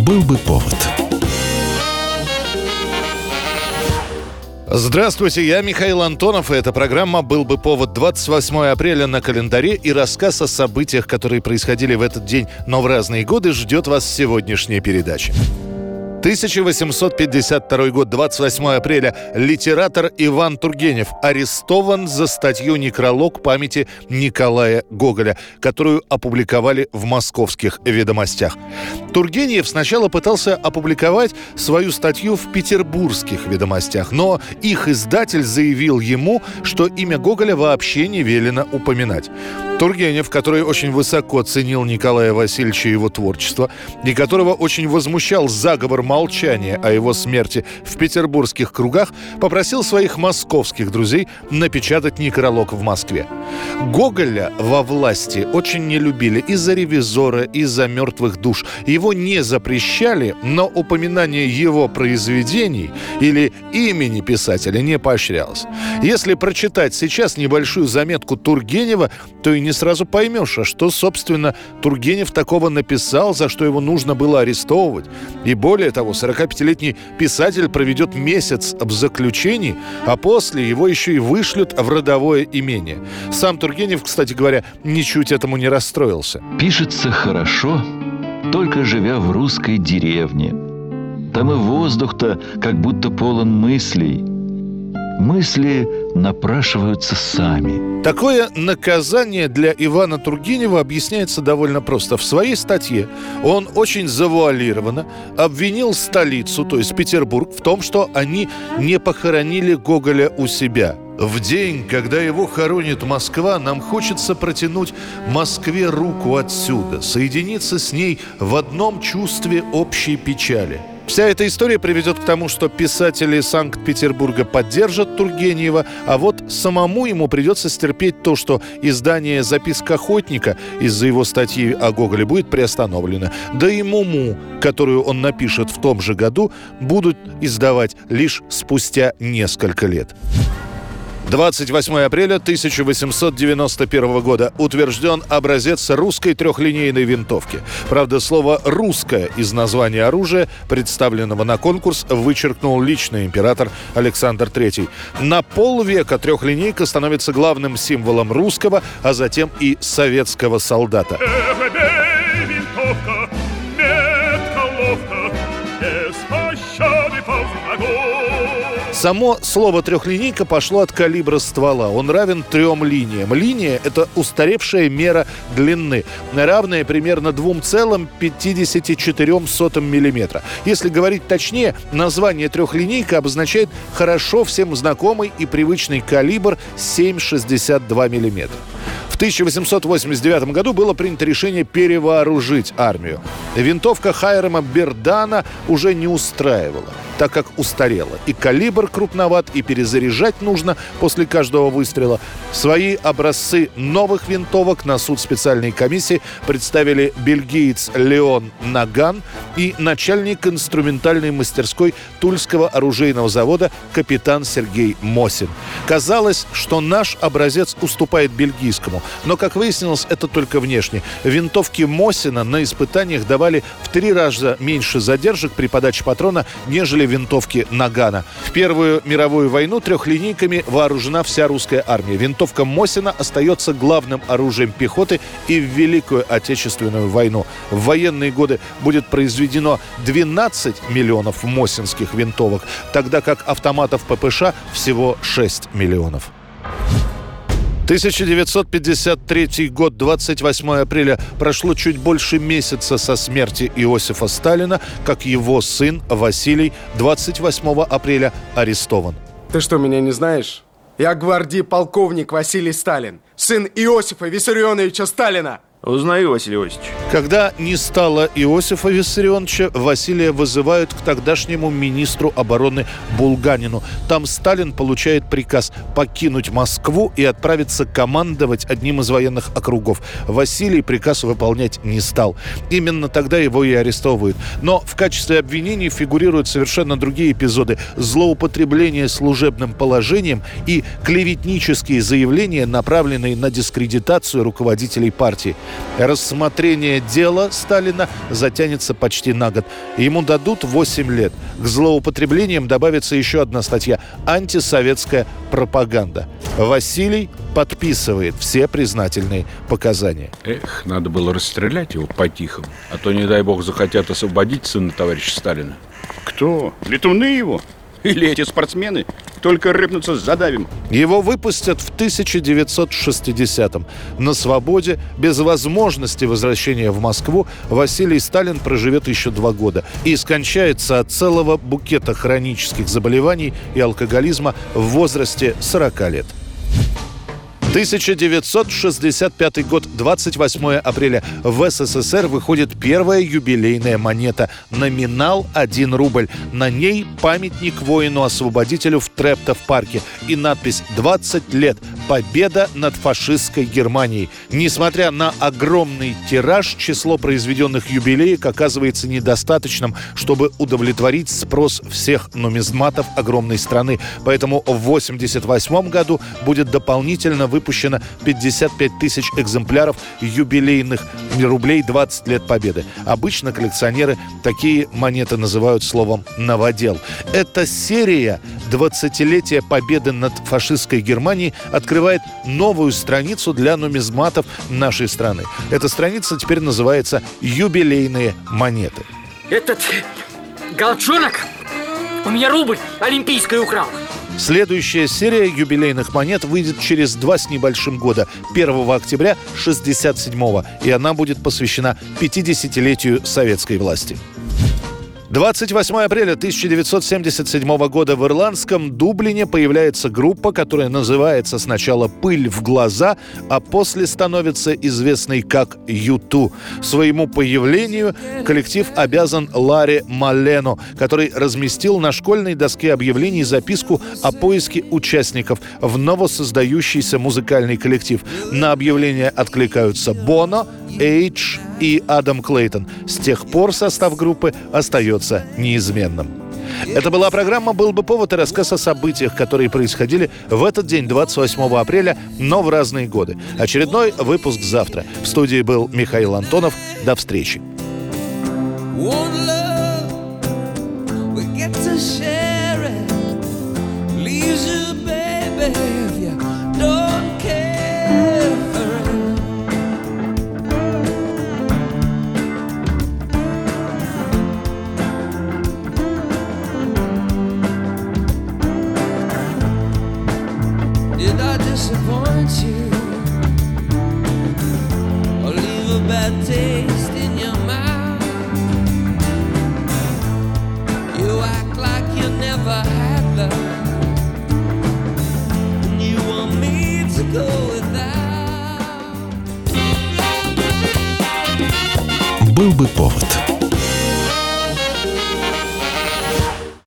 Был бы повод. Здравствуйте, я Михаил Антонов, и эта программа «Был бы повод» 28 апреля на календаре, и рассказ о событиях, которые происходили в этот день, но в разные годы, ждет вас в сегодняшней передаче. 1852 год, 28 апреля. Литератор Иван Тургенев арестован за статью «Некролог памяти Николая Гоголя», которую опубликовали в московских ведомостях. Тургенев сначала пытался опубликовать свою статью в петербургских ведомостях, но их издатель заявил ему, что имя Гоголя вообще не велено упоминать. Тургенев, который очень высоко ценил Николая Васильевича и его творчество, и которого очень возмущал заговор молчания о его смерти в петербургских кругах, попросил своих московских друзей напечатать некролог в Москве. Гоголя во власти очень не любили из-за ревизора, из-за мертвых душ. Его не запрещали, но упоминание его произведений или имени писателя не поощрялось. Если прочитать сейчас небольшую заметку Тургенева, то и не сразу поймешь, а что, собственно, Тургенев такого написал, за что его нужно было арестовывать. И более того, 45-летний писатель проведет месяц в заключении, а после его еще и вышлют в родовое имение. Сам Тургенев, кстати говоря, ничуть этому не расстроился. Пишется хорошо, только живя в русской деревне. Там и воздух-то как будто полон мыслей. Мысли напрашиваются сами. Такое наказание для Ивана Тургенева объясняется довольно просто. В своей статье он очень завуалированно обвинил столицу, то есть Петербург, в том, что они не похоронили Гоголя у себя. В день, когда его хоронит Москва, нам хочется протянуть Москве руку отсюда, соединиться с ней в одном чувстве общей печали – Вся эта история приведет к тому, что писатели Санкт-Петербурга поддержат Тургенева, а вот самому ему придется стерпеть то, что издание «Записка охотника» из-за его статьи о Гоголе будет приостановлено. Да и «Муму», которую он напишет в том же году, будут издавать лишь спустя несколько лет. 28 апреля 1891 года утвержден образец русской трехлинейной винтовки. Правда, слово «русское» из названия оружия, представленного на конкурс, вычеркнул личный император Александр III. На полвека трехлинейка становится главным символом русского, а затем и советского солдата. Само слово «трехлинейка» пошло от калибра ствола. Он равен трем линиям. Линия – это устаревшая мера длины, равная примерно 2,54 мм. Если говорить точнее, название «трехлинейка» обозначает хорошо всем знакомый и привычный калибр 7,62 мм. 1889 году было принято решение перевооружить армию. Винтовка Хайрема Бердана уже не устраивала так как устарела. И калибр крупноват, и перезаряжать нужно после каждого выстрела. Свои образцы новых винтовок на суд специальной комиссии представили бельгиец Леон Наган и начальник инструментальной мастерской Тульского оружейного завода капитан Сергей Мосин. Казалось, что наш образец уступает бельгийскому, но, как выяснилось, это только внешне. Винтовки Мосина на испытаниях давали в три раза меньше задержек при подаче патрона, нежели винтовки Нагана. В Первую мировую войну трехлинейками вооружена вся русская армия. Винтовка Мосина остается главным оружием пехоты и в Великую Отечественную войну. В военные годы будет произведено 12 миллионов мосинских винтовок, тогда как автоматов ППШ всего 6 миллионов. 1953 год, 28 апреля. Прошло чуть больше месяца со смерти Иосифа Сталина, как его сын Василий 28 апреля арестован. Ты что, меня не знаешь? Я гвардии полковник Василий Сталин, сын Иосифа Виссарионовича Сталина. Узнаю, Василий Иосифович. Когда не стало Иосифа Виссарионовича, Василия вызывают к тогдашнему министру обороны Булганину. Там Сталин получает приказ покинуть Москву и отправиться командовать одним из военных округов. Василий приказ выполнять не стал. Именно тогда его и арестовывают. Но в качестве обвинений фигурируют совершенно другие эпизоды. Злоупотребление служебным положением и клеветнические заявления, направленные на дискредитацию руководителей партии. Рассмотрение дела Сталина затянется почти на год. Ему дадут 8 лет. К злоупотреблениям добавится еще одна статья – антисоветская пропаганда. Василий подписывает все признательные показания. Эх, надо было расстрелять его по-тихому. А то, не дай бог, захотят освободить сына товарища Сталина. Кто? Летуны его? Или эти спортсмены? Только рыпнуться задавим. Его выпустят в 1960-м. На свободе, без возможности возвращения в Москву, Василий Сталин проживет еще два года и скончается от целого букета хронических заболеваний и алкоголизма в возрасте 40 лет. 1965 год, 28 апреля. В СССР выходит первая юбилейная монета. Номинал 1 рубль. На ней памятник воину-освободителю в Трептов-парке. И надпись «20 лет. Победа над фашистской Германией». Несмотря на огромный тираж, число произведенных юбилеек оказывается недостаточным, чтобы удовлетворить спрос всех нумизматов огромной страны. Поэтому в 1988 году будет дополнительно выпущен выпущено 55 тысяч экземпляров юбилейных рублей 20 лет Победы. Обычно коллекционеры такие монеты называют словом «новодел». Эта серия 20-летия победы над фашистской Германией открывает новую страницу для нумизматов нашей страны. Эта страница теперь называется «Юбилейные монеты». Этот галчонок у меня рубль олимпийский украл. Следующая серия юбилейных монет выйдет через два с небольшим года, 1 октября 67 и она будет посвящена 50-летию советской власти. 28 апреля 1977 года в ирландском Дублине появляется группа, которая называется сначала «Пыль в глаза», а после становится известной как «Юту». Своему появлению коллектив обязан Ларе Малено, который разместил на школьной доске объявлений записку о поиске участников в новосоздающийся музыкальный коллектив. На объявление откликаются Боно, Эйдж и Адам Клейтон. С тех пор состав группы остается неизменным. Это была программа «Был бы повод» и рассказ о событиях, которые происходили в этот день, 28 апреля, но в разные годы. Очередной выпуск завтра. В студии был Михаил Антонов. До встречи. disappoint Был бы повод.